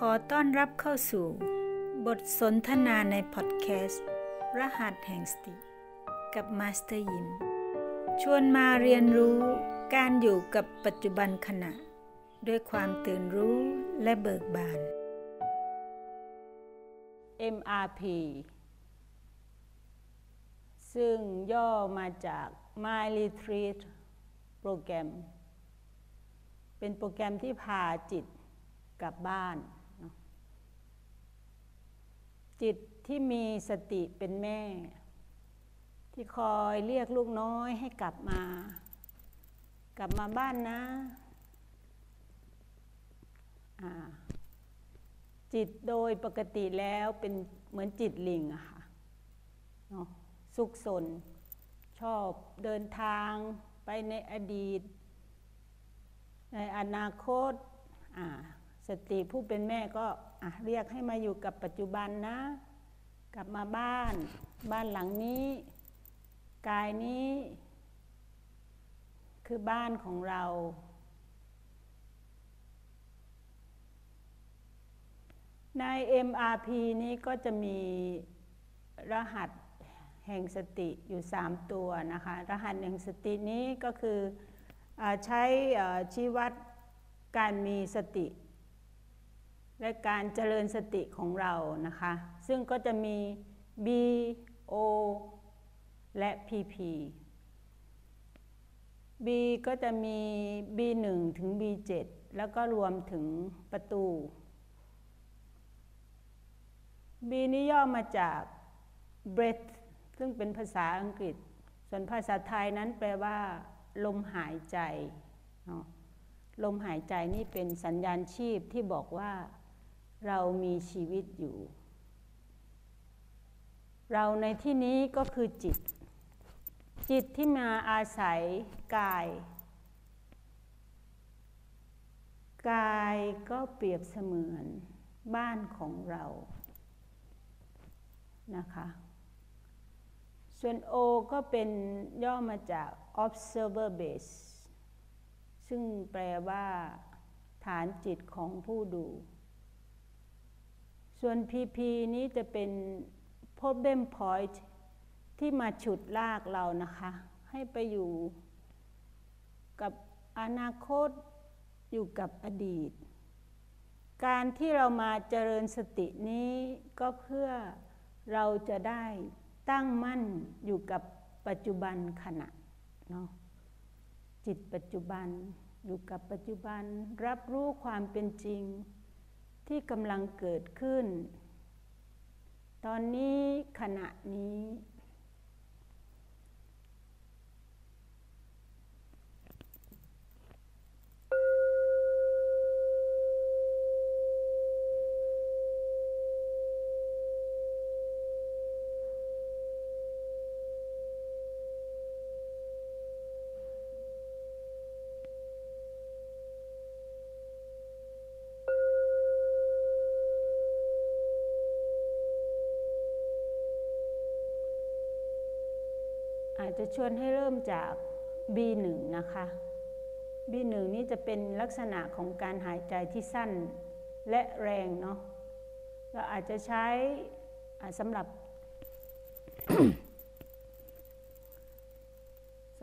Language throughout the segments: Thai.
ขอต้อนรับเข้าสู่ บทสนทนาในพอดแคสต์ รหัสแห่งสติ กับมาสเตอร์ยิ้ม ชวนมาเรียนรู้การอยู่กับปัจจุบันขณะ ด้วยความตื่นรู้และเบิกบาน MRP ซึ่งย่อมาจาก My Retreat Programเป็นโปรแกรมที่พาจิตกลับบ้าน จิตที่มีสติเป็นแม่ ที่คอยเรียกลูกน้อยให้กลับมา กลับมาบ้านนะจิตโดยปกติแล้วเป็นเหมือนจิตลิงอะค่ะเนาะสุขสน ชอบเดินทางไปในอดีต ในอนาคตอะ สติผู้เป็นแม่ก็เรียกให้มาอยู่กับปัจจุบันนะ กลับมาบ้าน บ้านหลังนี้ กายนี้ คือบ้านของเรา ใน MRP นี้ก็จะมีรหัสแห่งสติอยู่ 3 ตัวนะคะ รหัสแห่งสตินี้ก็คืออใช้ชี้วัดการมีสติ และการเจริญสติของเรานะคะ ซึ่งก็จะมี B O และ PP B ก็จะมี B1 ถึง B7 แล้วก็รวมถึงประตู B นี้ย่อมาจาก breath ซึ่งเป็นภาษาอังกฤษ ส่วนภาษาไทยนั้นแปลว่า ลมหายใจ ลมหายใจนี่เป็นสัญญาณชีพที่บอกว่า เรามีชีวิตอยู่ เราในที่นี้ก็คือจิต จิตที่มาอาศัยกาย กายก็เปรียบเสมือนบ้านของเรานะคะส่วน O ก็เป็นย่อมาจาก observer base ซึ่งแปลว่า ฐานจิตของผู้ดู ส่วน PP นี้จะเป็น problem point ที่มาฉุดลากเรานะคะ ให้ไปอยู่กับอนาคตอยู่กับอดีต การที่เรามาเจริญสตินี้ก็เพื่อเราจะได้ตั้งมั่นอยู่กับปัจจุบันขณะเนาะจิตปัจจุบันอยู่กับปัจจุบันรับรู้ความเป็นจริง ที่กำลังเกิดขึ้น ตอนนี้ขณะนี้ ชวนให้เริ่มจาก B1 นะคะ B1 นี้จะเป็นลักษณะของการหายใจที่สั้นและแรงเนาะเราอาจจะใช้สำหรับ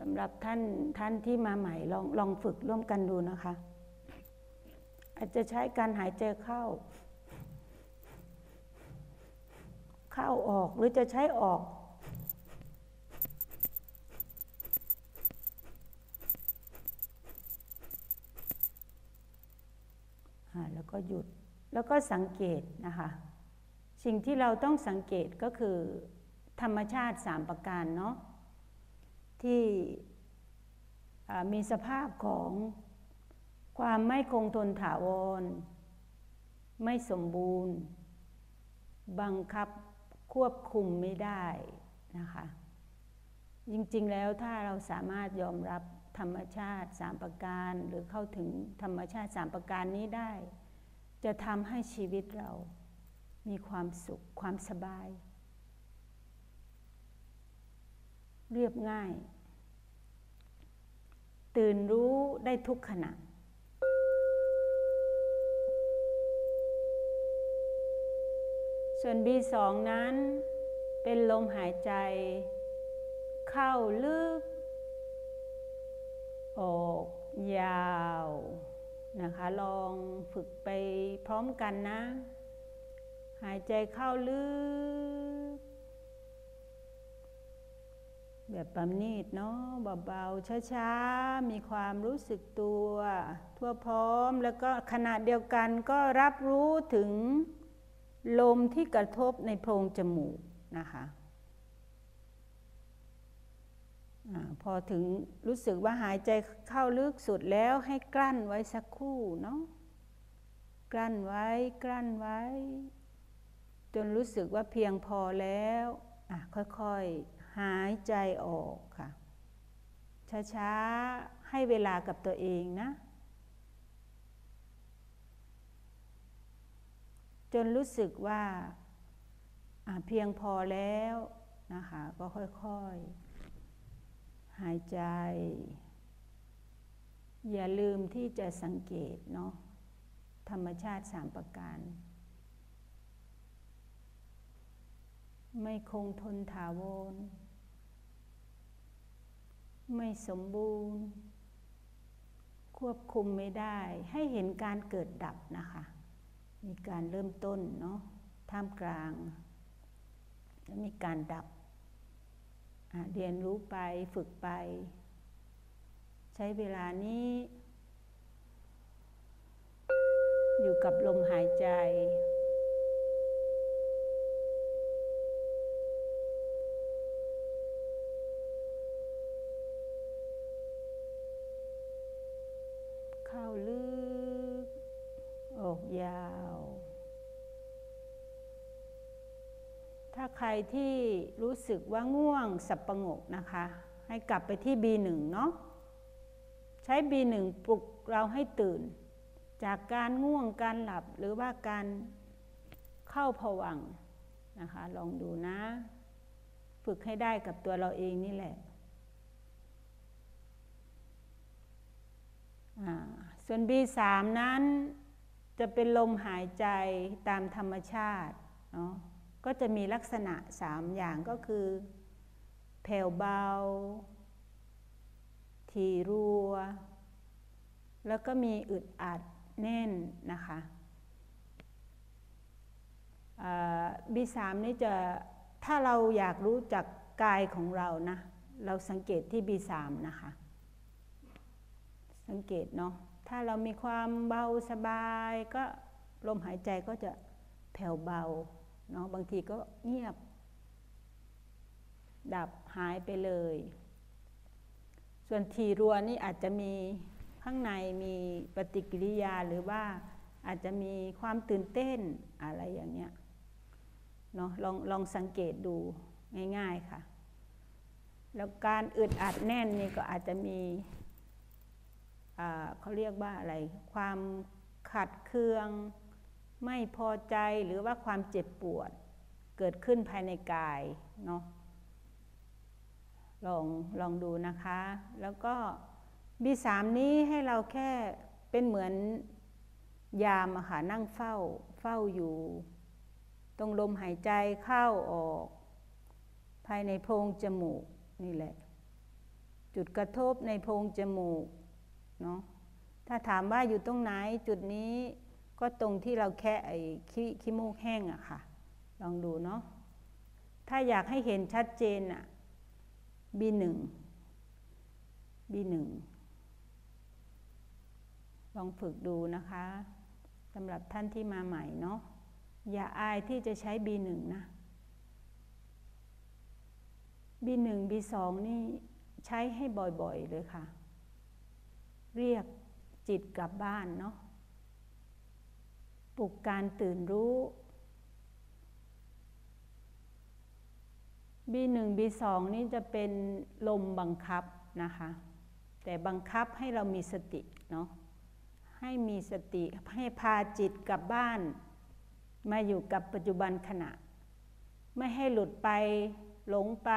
สำหรับท่านท่านที่มาใหม่ลองลองฝึกร่วมกันดูนะคะ อาจจะใช้การหายใจเข้า เข้าออกหรือจะใช้ออก แล้วก็หยุดแล้วก็สังเกตนะคะ สิ่งที่เราต้องสังเกตก็คือ ธรรมชาติสามประการเนาะที่มีสภาพของความไม่คงทนถาวร ไม่สมบูรณ์ บังคับควบคุมไม่ได้นะคะ จริงๆแล้วถ้าเราสามารถยอมรับ ธรรมชาติสามประการ หรือเข้าถึงธรรมชาติสามประการนี้ได้ จะทำให้ชีวิตเรามีความสุขความสบาย เรียบง่าย ตื่นรู้ได้ทุกขณะส่วน B2 นั้นเป็นลมหายใจ เข้าลึก ออกยาวนะคะ ลองฝึกไปพร้อมกันนะ หายใจเข้าลึก แบบประณีตเนาะเบาๆช้าๆ มีความรู้สึกตัว ทั่วพร้อมแล้วก็ขณะเดียวกันก็รับรู้ถึงลมที่กระทบในโพรงจมูกนะคะอ พอถึงรู้สึกว่าหายใจเข้าลึกสุดแล้วให้กลั้นไว้สักครู่เนาะกลั้นไว้กลั้นไว้ จนรู้สึกว่าเพียงพอแล้วค่อยๆ หายใจออกค่ะ ช้าๆ ให้เวลากับตัวเองนะ จนรู้สึกว่าเพียงพอแล้วนะคะ ก็ค่อยๆ หายใจ อย่าลืมที่จะสังเกตเนาะธรรมชาติสามประการ ไม่คงทนถาวร ไม่สมบูรณ์ ควบคุมไม่ได้ ให้เห็นการเกิดดับนะคะ มีการเริ่มต้นเนาะท่ามกลาง แล้วมีการดับ เรียนรู้ไปฝึกไป ใช้เวลานี้ อยู่กับลมหายใจ เข้าลึก ออกยาวถ้าใคร ที่รู้สึกว่าง่วงสับประงกนะคะ ให้กลับไปที่ B1 เนาะใช้ B1 ปลุกเราให้ตื่น จากการง่วงการหลับหรือว่าการเข้าผวังนะคะ ลองดูนะ ฝึกให้ได้กับตัวเราเองนี่แหละส่วน B3 นั้นจะเป็นลมหายใจตามธรรมชาติเนาะ ก็จะมีลักษณะสามอย่างก็คือแผ่วเบา ทีรัว แล้วก็มีอึดอัดแน่นนะคะบีสามนี่จะถ้าเราอยากรู้จักกายของเรานะ เราสังเกตที่บีสามนะคะ สังเกตเนาะถ้าเรามีความเบาสบาย ก็ลมหายใจก็จะแผ่วเบา เนาะบางทีก็เงียบ ดับหายไปเลย ส่วนทีรัวนี่อาจจะมีข้างในมีปฏิกิริยาหรือว่าอาจจะมีความตื่นเต้นอะไรอย่างเงี้ยเนาะลองลองสังเกตดูง่ายๆค่ะ แล้วการอึดอัดแน่นนี่ก็อาจจะมีเขาเรียกว่าอะไร ความขัดเคือง ไม่พอใจหรือว่าความเจ็บปวด เกิดขึ้นภายในกายเนาะลองลองดูนะคะ แล้วก็บีสามนี้ให้เราแค่เป็นเหมือนยามอะค่ะนั่งเฝ้าเฝ้าอยู่ ตรงลมหายใจเข้าออก ภายในโพรงจมูกนี่แหละ จุดกระทบในโพรงจมูกเนาะถ้าถามว่าอยู่ตรงไหนจุดนี้ ก็ตรงที่เราแค่ไอ้ขี้ขี้มูกแห้งอะค่ะ ลองดูเนาะถ้าอยากให้เห็นชัดเจนอะ B1 B1 ลองฝึกดูนะคะสำหรับท่านที่มาใหม่เนาะอย่าอายที่จะใช้ B1 นะ B1 B2 นี่ใช้ให้บ่อยๆเลยค่ะ เรียกจิตกลับบ้านเนาะ ลุกการตื่นรู้ B1 B2 นี่จะเป็นลมบังคับนะคะ แต่บังคับให้เรามีสติเนาะให้มีสติให้พาจิตกลับบ้าน มาอยู่กับปัจจุบันขณะ ไม่ให้หลุดไปหลงไป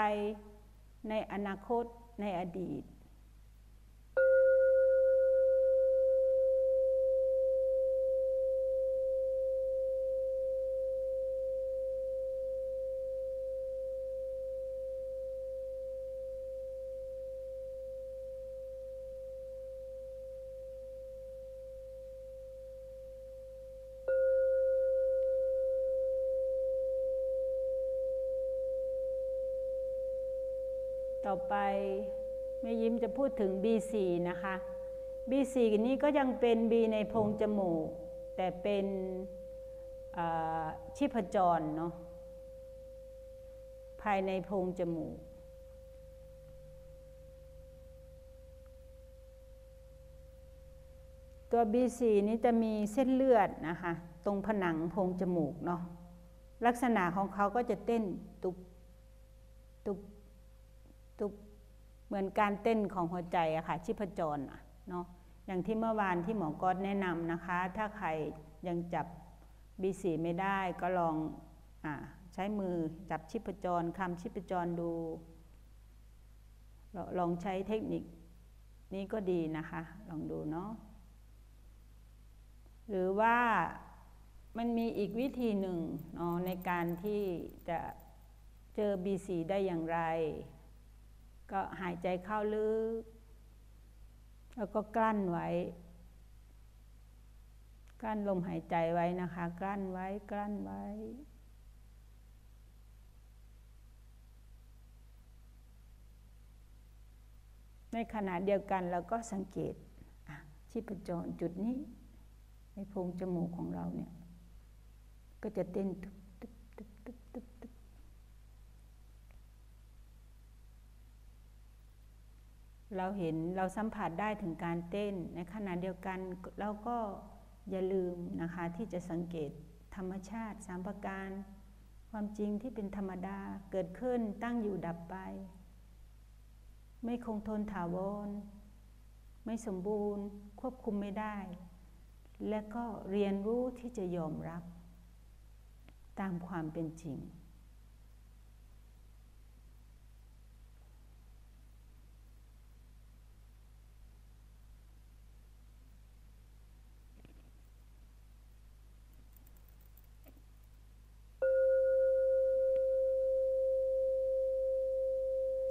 ในอนาคตในอดีต อไป แม่ยิ้มจะพูดถึง B4 นะคะ B4 นี้ก็ยังเป็น B ในโพรงจมูก แต่เป็นชีพจรเนาะภายในโพรงจมูก ตัว B4 นี้จะมีเส้นเลือดนะคะ ตรงผนังโพรงจมูกเนาะลักษณะของเขาก็จะเต้นตุบตุบตุบ เหมือนการเต้นของหัวใจอะค่ะชีพจรเนาะอย่างที่เมื่อวานที่หมอกอดแนะนำนะคะ ถ้าใครยังจับ B4 ไม่ได้ก็ลองอใช้มือจับชีพจรคำชีพจรดู ลองใช้เทคนิคนี้ก็ดีนะคะ ลองดูเนาะหรือว่ามันมีอีกวิธีหนึ่งเนาะในการที่จะเจอ B4 ได้อย่างไร ก็หายใจเข้าลึก แล้วก็กลั้นไว้ กลั้นลมหายใจไว้นะคะ กลั้นไว้ กลั้นไว้ ในขณะเดียวกันเราก็สังเกตชีพจรจุดนี้ ในโพรงจมูกของเราเนี่ย ก็จะเต้นตึบตึบตึบตึบตึบตึบ เราเห็นเราสัมผัสได้ถึงการเต้น ในขณะเดียวกันเราก็อย่าลืมนะคะที่จะสังเกตธรรมชาติสามประการ ความจริงที่เป็นธรรมดาเกิดขึ้นตั้งอยู่ดับไป ไม่คงทนถาวร ไม่สมบูรณ์ ควบคุมไม่ได้ และก็เรียนรู้ที่จะยอมรับ ตามความเป็นจริง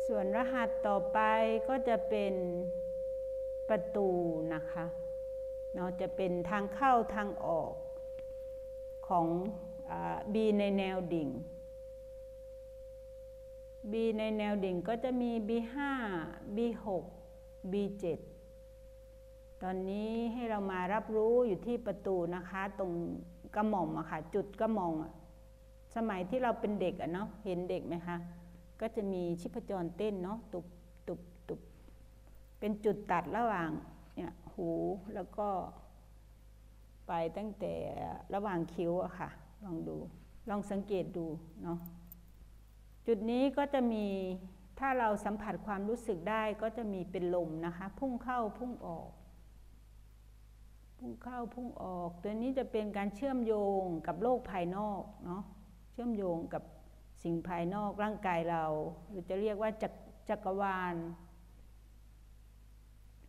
ส่วนรหัสต่อไปก็จะเป็นประตูนะคะเนาะจะเป็นทางเข้าทางออกของ B ในแนวดิ่ง B ในแนวดิ่งก็จะมี B5 B6 B7 ตอนนี้ให้เรามารับรู้อยู่ที่ประตูนะคะ ตรงกระหม่อมอะค่ะ จุดกระหม่อมสมัยที่เราเป็นเด็กอะเนาะเห็นเด็กไหมคะ ก็จะมีชิพจรเต้นเนาะตุบตุบตุบเป็นจุดตัดระหว่างเนี่ยหูแล้วก็ ไปตั้งแต่ระหว่างคิ้วอะค่ะ ลองดู ลองสังเกตดูเนาะจุดนี้ก็จะมีถ้าเราสัมผัสความรู้สึกได้ก็จะมีเป็นลมนะคะ พุ่งเข้าพุ่งออก พุ่งเข้าพุ่งออก ตัวนี้จะเป็นการเชื่อมโยงกับโลกภายนอกเนาะเชื่อมโยงกับ สิ่งภายนอกร่างกายเรา หรือจะเรียกว่าจักจกรวาล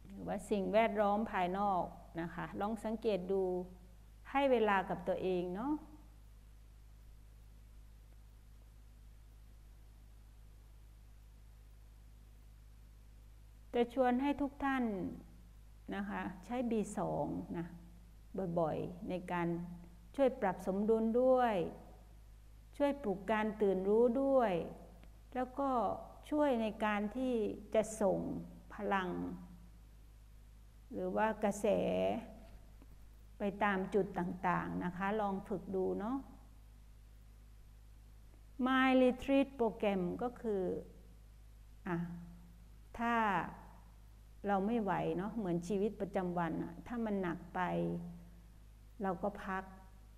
หรือว่าสิ่งแวดล้อมภายนอกนะคะ ลองสังเกตดูให้เวลากับตัวเองเนาะจะชวนให้ทุกท่านนะคะใช้ B2 นะบ่อยๆ ในการช่วยปรับสมดุลด้วย ช่วยปลุกการตื่นรู้ด้วย แล้วก็ช่วยในการที่จะส่งพลัง หรือว่ากระแส ไปตามจุดต่างๆนะคะ ลองฝึกดูเนาะ My Retreat โปรแกรมก็คืออะถ้าเราไม่ไหวเนาะเหมือนชีวิตประจำวันอะถ้ามันหนักไป เราก็พัก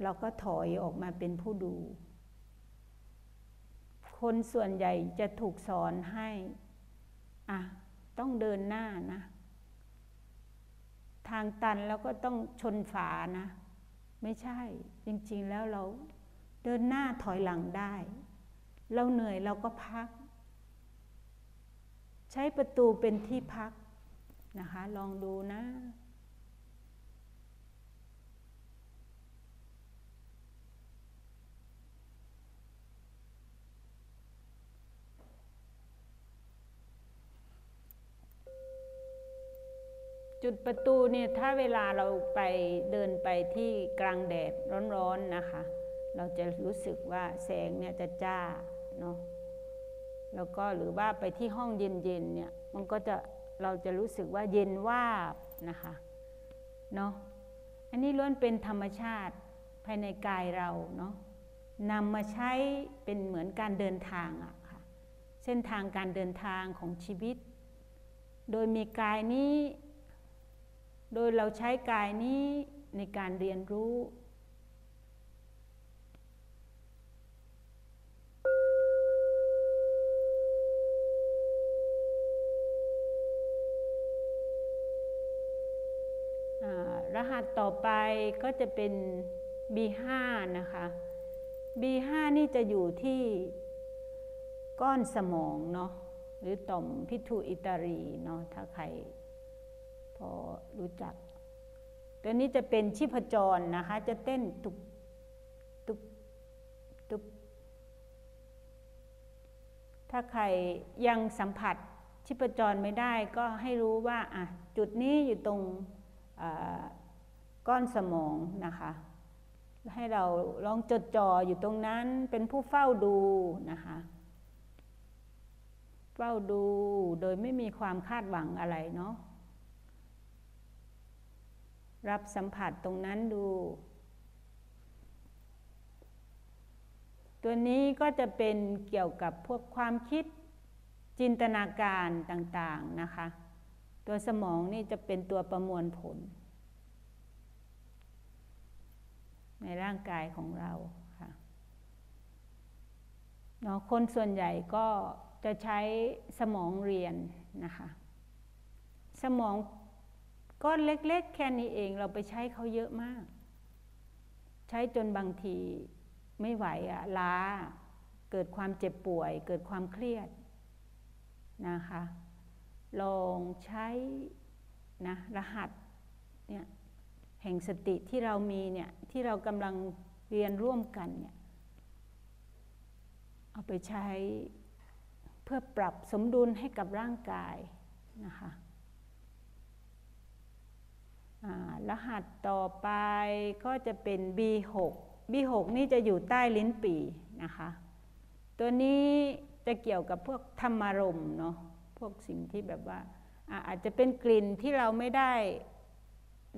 เราก็ถอยออกมาเป็นผู้ดู คนส่วนใหญ่จะถูกสอนให้อะต้องเดินหน้านะ ทางตันแล้วก็ต้องชนฝานะ ไม่ใช่ จริงๆแล้วเราเดินหน้าถอยหลังได้ เราเหนื่อยเราก็พัก ใช้ประตูเป็นที่พักนะคะ ลองดูนะ จุดประตูเนี่ยถ้าเวลาเราไปเดินไปที่กลางแดดร้อนๆนะคะ เราจะรู้สึกว่าแสงเนี่ยจะจ้าเนาะแล้วก็หรือว่าไปที่ห้องเย็นๆเนี่ยมันก็จะเราจะรู้สึกว่าเย็นว่าบนะคะเนาะอันนี้ล้วนเป็นธรรมชาติภายในกายเราเนาะนำมาใช้เป็นเหมือนการเดินทางอะค่ะเส้นทางการเดินทางของชีวิต โดยมีกายนี้ โดยเราใช้กายนี้ในการเรียนรู้ รหัสต่อไปก็จะเป็น B5 นะคะ B5 นี่จะอยู่ที่ก้อนสมองเนาะหรือต่อมพิทูอิตารีเนาะถ้าใคร พอรู้จักตัวนี้จะเป็นชีพจรนะคะ จะเต้นตุบตุบตุบถ้าใครยังสัมผัสชีพจรไม่ได้ก็ให้รู้ว่าอะจุดนี้อยู่ตรงก้อนสมองนะคะ ให้เราลองจดจ่ออยู่ตรงนั้นเป็นผู้เฝ้าดูนะคะ เฝ้าดูโดยไม่มีความคาดหวังอะไรเนาะ รับสัมผัสตรงนั้นดู ตัวนี้ก็จะเป็นเกี่ยวกับพวกความคิดจินตนาการต่างๆนะคะ ตัวสมองนี่จะเป็นตัวประมวลผล ในร่างกายของเราค่ะเนาะคนส่วนใหญ่ก็จะใช้สมองเรียนนะคะ สมอง ก้อนเล็ก ๆ แค่นี้เองเราไปใช้เขาเยอะมาก ใช้จนบางทีไม่ไหวอะล้า เกิดความเจ็บป่วย เกิดความเครียดนะคะ ลองใช้นะรหัสเนี่ยแห่งสติที่เรามีเนี่ยที่เรากำลังเรียนร่วมกันเนี่ยเอาไปใช้เพื่อปรับสมดุลให้กับร่างกายนะคะ รหัสต่อไปก็จะเป็น B6 B6 นี่จะอยู่ใต้ลิ้นปี่นะคะ ตัวนี้จะเกี่ยวกับพวกธรรมารมเนาะ พวกสิ่งที่แบบว่าอาจจะเป็นกลิ่นที่เราไม่ได้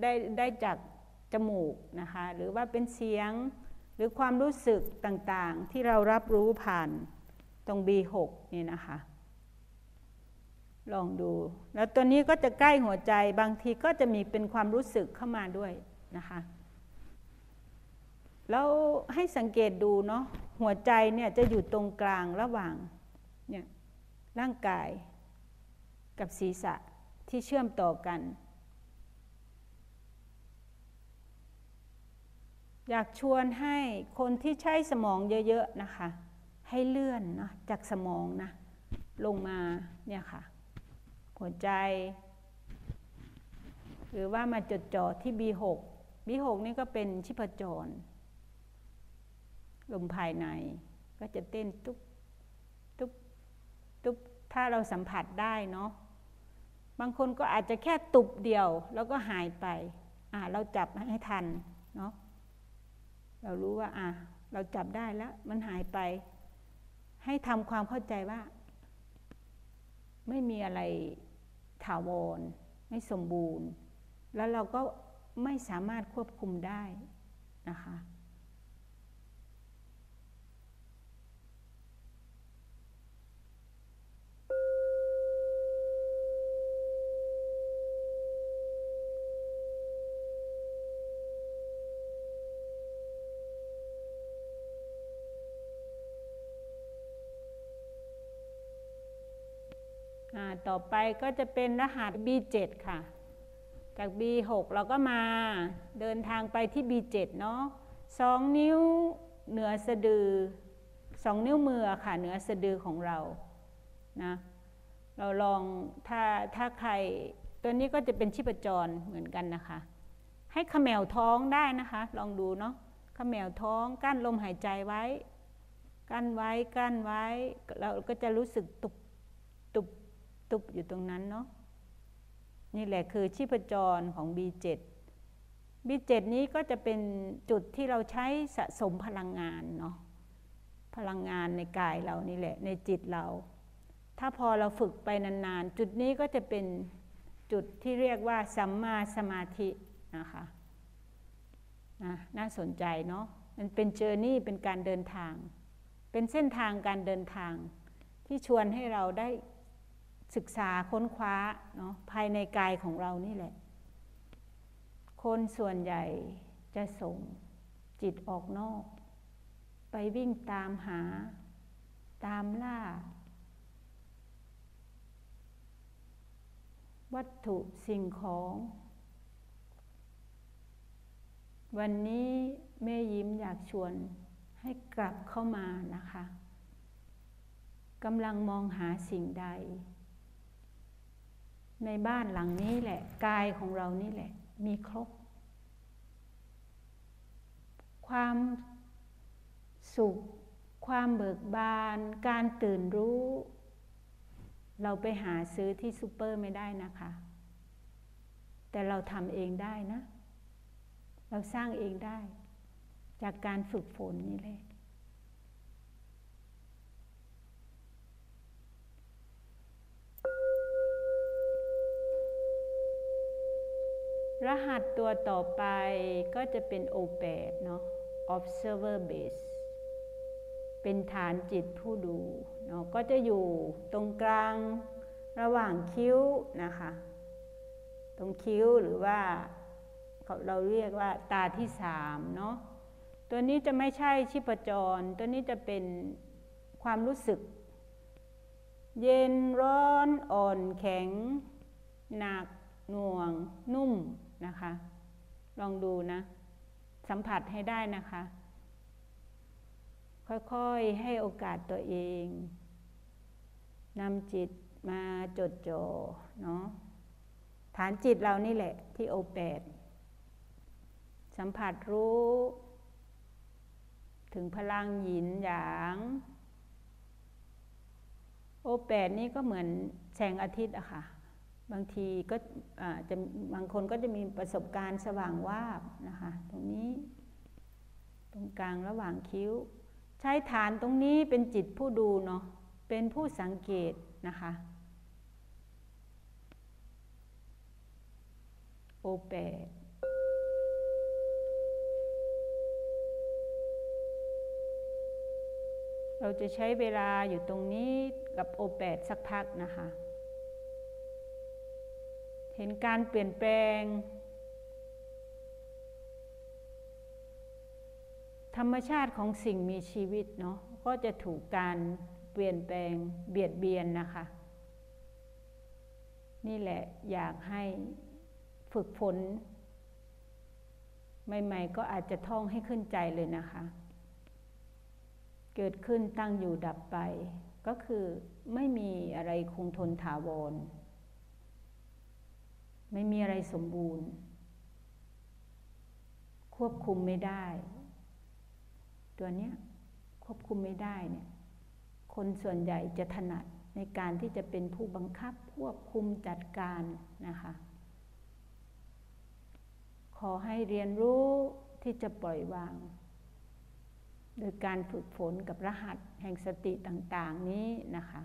ได้ได้จากจมูกนะคะ หรือว่าเป็นเสียงหรือความรู้สึกต่างๆ ที่เรารับรู้ผ่านตรง B6 นี่นะคะ ลองดู แล้วตัวนี้ก็จะใกล้หัวใจบางทีก็จะมีเป็นความรู้สึกเข้ามาด้วยนะคะ แล้วให้สังเกตดูเนาะหัวใจเนี่ยจะอยู่ตรงกลางระหว่างเนี่ยร่างกายกับศีรษะที่เชื่อมต่อกัน อยากชวนให้คนที่ใช้สมองเยอะ ๆ นะคะ ให้เลื่อนนะจากสมองนะลงมาเนี่ยค่ะ หัวใจ หรือว่ามาจดจ่อที่ B6 B6 นี่ก็เป็นชิพจร ลมภายในก็จะเต้นตุ๊บตุ๊บตุ๊บถ้าเราสัมผัสได้เนาะบางคนก็อาจจะแค่ตุบเดียว แล้วก็หายไป อ่า เราจับให้ทันเนาะเรารู้ว่า อะเราจับได้แล้วมันหายไป ให้ทำความเข้าใจว่า ไม่มีอะไราวร ไม่สมบูรณ์ แล้วเราก็ไม่สามารถควบคุมได้นะคะ ต่อไปก็จะเป็นรหัส B7 ค่ะ จาก B6 เราก็มาเดินทางไปที่ B7 เนาะสองนิ้วเหนือสะดือสองนิ้วมือค่ะ เหนือสะดือของเรานะเราลองถ้าถ้าใครตัวนี้ก็จะเป็นชีพจรเหมือนกันนะคะ ให้ขมแมวท้องได้นะคะ ลองดูเนาะขมแมวท้องกั้นลมหายใจไว้ กั้นไว้กั้นไว้ เราก็จะรู้สึกตุบตุบ ตุบอยู่ตรงนั้นเนาะนี่แหละคือชีพจรของ B7 B7 นี้ก็จะเป็นจุดที่เราใช้สะสมพลังงานเนาะพลังงานในกายเรานี่แหละ ในจิตเรา ถ้าพอเราฝึกไปนานๆ จุดนี้ก็จะเป็นจุดที่เรียกว่าสัมมาสมาธินะคะนะน่าสนใจเนาะมันเป็นเจอร์นี่เป็นการเดินทาง เป็นเส้นทางการเดินทางที่ชวนให้เราได้ ศึกษาค้นคว้าเนาะภายในกายของเรานี่แหละ คนส่วนใหญ่จะส่งจิตออกนอก ไปวิ่งตามหา ตามล่า วัตถุสิ่งของ วันนี้แม่ยิ้มอยากชวนให้กลับเข้ามานะคะกำลังมองหาสิ่งใด ในบ้านหลังนี้แหละ กายของเรานี่แหละ มีครบ ความสุข ความเบิกบาน การตื่นรู้ เราไปหาซื้อที่ซูเปอร์ไม่ได้นะคะ แต่เราทำเองได้นะ เราสร้างเองได้ จากการฝึกฝนนี่แหละ รหัสตัวต่อไปก็จะเป็น O8 เนาะ observer base เป็นฐานจิตผู้ดูเนาะก็จะอยู่ตรงกลางระหว่างคิ้วนะคะ ตรงคิ้วหรือว่าเราเรียกว่าตาที่สามเนาะตัวนี้จะไม่ใช่ชิปจร ตัวนี้จะเป็นความรู้สึก เย็นร้อนอ่อนแข็ง หนักหน่วง นุ่ม นะคะ ลองดูนะ สัมผัสให้ได้นะคะ ค่อยๆให้โอกาสตัวเองนำจิตมาจดจ่อเนาะฐานจิตเรานี่แหละที่โอแปดสัมผัสรู้ ถึงพลังหยินหยาง โอแปดนี่ก็เหมือนแสงอาทิตย์อะค่ะ บางทีก็จะบางคนก็จะมีประสบการณ์สว่างวาบนะคะตรงนี้ ตรงกลางระหว่างคิ้ว ใช้ฐานตรงนี้เป็นจิตผู้ดูเนาะเป็นผู้สังเกตนะคะโอแปดเราจะใช้เวลาอยู่ตรงนี้กับโอแปดสักพักนะคะ เห็นการเปลี่ยนแปลง ธรรมชาติของสิ่งมีชีวิตเนาะก็จะถูกการเปลี่ยนแปลงเบียดเบียนนะคะ นี่แหละอยากให้ฝึกฝนใหม่ๆก็อาจจะท่องให้ขึ้นใจเลยนะคะ เกิดขึ้นตั้งอยู่ดับไป ก็คือไม่มีอะไรคงทนถาวร ไม่มีอะไรสมบูรณ์ ควบคุมไม่ได้ ตัวเนี้ยควบคุมไม่ได้เนี่ยคนส่วนใหญ่จะถนัดในการที่จะเป็นผู้บังคับควบคุมจัดการนะคะ ขอให้เรียนรู้ที่จะปล่อยวาง โดยการฝึกฝนกับรหัสแห่งสติต่าง ๆ นี้นะคะ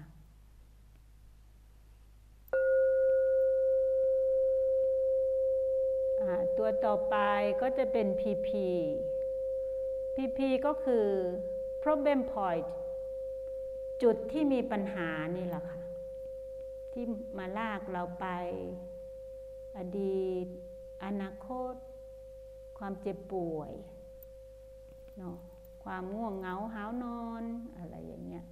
ตัวต่อไปก็จะเป็น PP PP ก็คือ problem point จุดที่มีปัญหานี่แหละค่ะ ที่มาลากเราไป อดีต อนาคต ความเจ็บป่วยเนาะความง่วงเหงาหาวนอน อะไรอย่างเงี้ย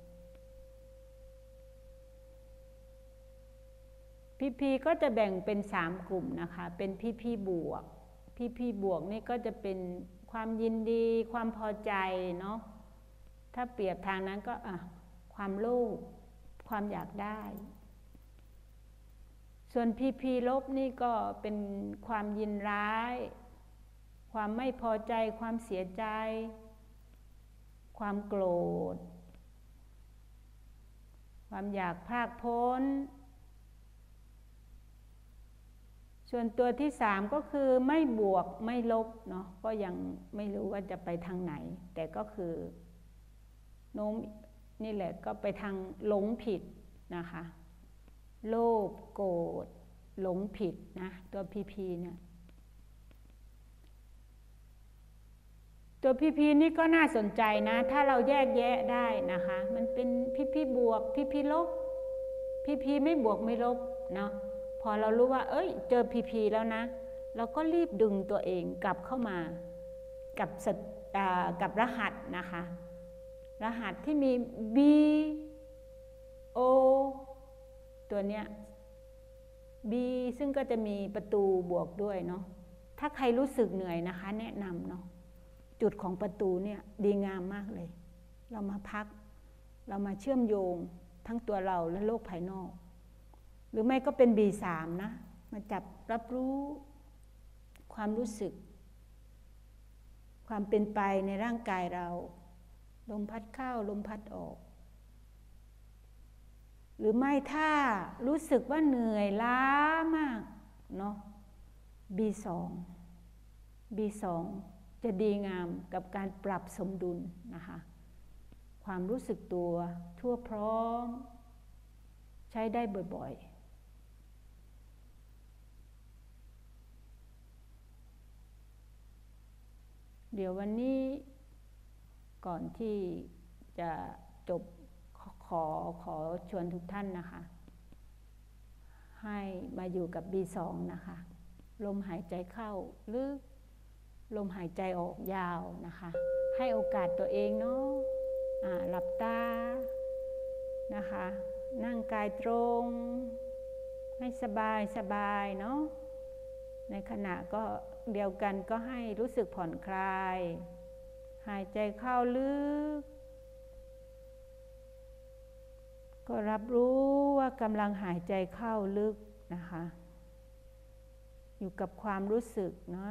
พีพีก็จะแบ่งเป็นสามกลุ่มนะคะ เป็นพีพีบวก พีพีบวกนี่ก็จะเป็นความยินดี ความพอใจเนาะถ้าเปรียบทางนั้นก็อะความโลภความอยากได้ ส่วนพีพีลบนี่ก็เป็นความยินร้าย ความไม่พอใจความเสียใจ ความโกรธ ความอยากพากพ้น ส่วนตัวที่สามก็คือไม่บวกไม่ลบเนาะก็ยังไม่รู้ว่าจะไปทางไหน แต่ก็คือโน้มนี่แหละก็ไปทางหลงผิดนะคะ โลภโกรธหลงผิดนะ ตัว PP เนี่ยตัว PP นี่ก็น่าสนใจนะ ถ้าเราแยกแยะได้นะคะ มันเป็น PP บวก PP ลบ PP ไม่บวกไม่ลบเนาะ พอเรารู้ว่า เอ้ย เจอ PP แล้วนะ เราก็รีบดึงตัวเองกลับเข้ามากับกับรหัสนะคะ รหัสที่มี B O ตัวเนี้ย B ซึ่งก็จะมีประตูบวกด้วยเนาะถ้าใครรู้สึกเหนื่อยนะคะ แนะนำเนาะจุดของประตูเนี่ยดีงามมากเลย เรามาพัก เรามาเชื่อมโยงทั้งตัวเราและโลกภายนอก หรือไม่ก็เป็น B3 นะ มาจับรับรู้ความรู้สึก ความเป็นไปในร่างกายเรา ลมพัดเข้าลมพัดออก หรือไม่ถ้ารู้สึกว่าเหนื่อยล้ามากเนาะ B2 B2 จะดีงามกับการปรับสมดุลนะคะ ความรู้สึกตัวทั่วพร้อม ใช้ได้บ่อยๆ เดี๋ยววันนี้ก่อนที่จะจบขอขอชวนทุกท่านนะคะ ให้มาอยู่กับ B2 นะคะ ลมหายใจเข้าลึกลมหายใจออกยาวนะคะ ให้โอกาสตัวเองเนาะะหลับตานะคะ นั่งกายตรง ให้สบายสบายเนาะ ในขณะก็เดียวกันก็ให้รู้สึกผ่อนคลาย หายใจเข้าลึก ก็รับรู้ว่ากำลังหายใจเข้าลึกนะคะ อยู่กับความรู้สึกนะ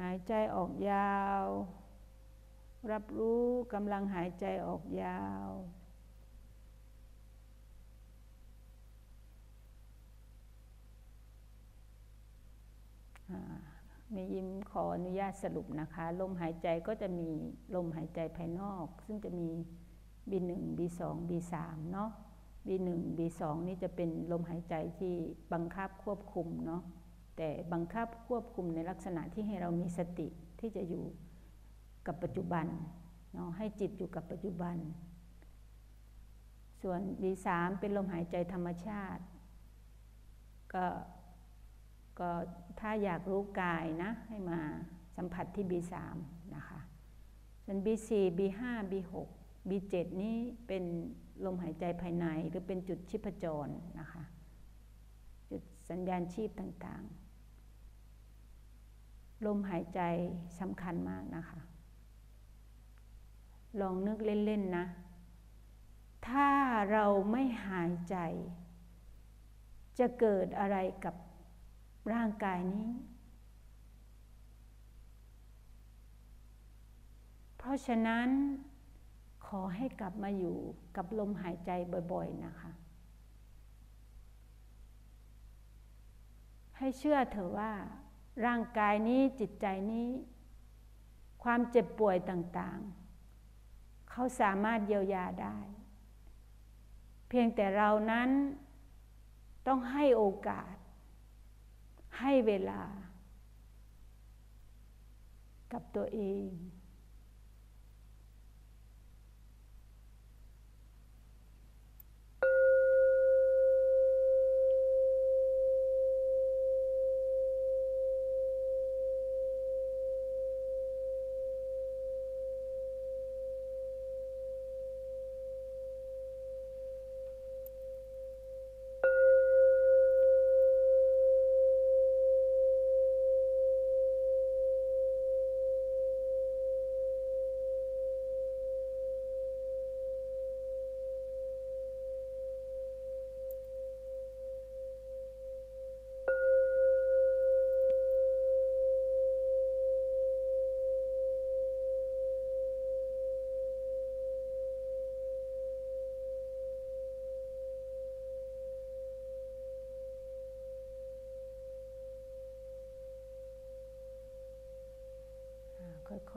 หายใจออกยาว รับรู้กำลังหายใจออกยาว มียิ้มขออนุญาตสรุปนะคะ ลมหายใจก็จะมีลมหายใจภายนอก ซึ่งจะมี B1 B2 B3 เนาะ B1 B2 นี่จะเป็นลมหายใจที่บังคับควบคุมเนาะแต่บังคับควบคุมในลักษณะที่ให้เรามีสติที่จะอยู่กับปัจจุบันเนาะให้จิตอยู่กับปัจจุบัน ส่วน B3 เป็นลมหายใจธรรมชาติ ก็ ก็ถ้าอยากรู้กายนะ ให้มาสัมผัสที่ B3 นะคะส่วน B4 B5 B6 B7 นี้เป็นลมหายใจภายในหรือเป็นจุดชีพจรนะคะ จุดสัญญาณชีพต่างๆ ลมหายใจสำคัญมากนะคะ ลองนึกเล่นๆนะ ถ้าเราไม่หายใจ จะเกิดอะไรกับ ร่างกายนี้ เพราะฉะนั้นขอให้กลับมาอยู่กับลมหายใจบ่อยๆนะคะ ให้เชื่อเถอะว่า ร่างกายนี้จิตใจนี้ ความเจ็บป่วยต่างๆ เขาสามารถเยียวยาได้ เพียงแต่เรานั้นต้องให้โอกาส ให้เวลากับตัวเอง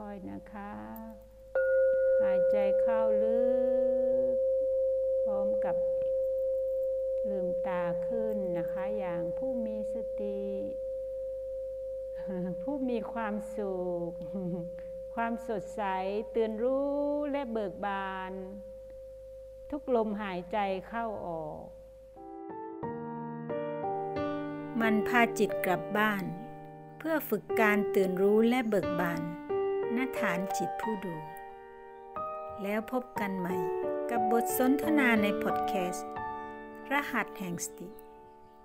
ค่อยๆนะคะ หายใจเข้าลึก พร้อมกับ ลืมตาขึ้นนะคะ อย่างผู้มีสติ ผู้มีความสุข ความสดใสตื่นรู้และเบิกบาน ทุกลมหายใจเข้าออก มันพาจิตกลับบ้านเพื่อฝึกการตื่นรู้และเบิกบาน ณฐานจิตผู้ดู แล้วพบกันใหม่กับบทสนทนาในพอดแคสต์ รหัสแห่งสติ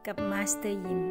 กับมาสเตอร์ยิ้ม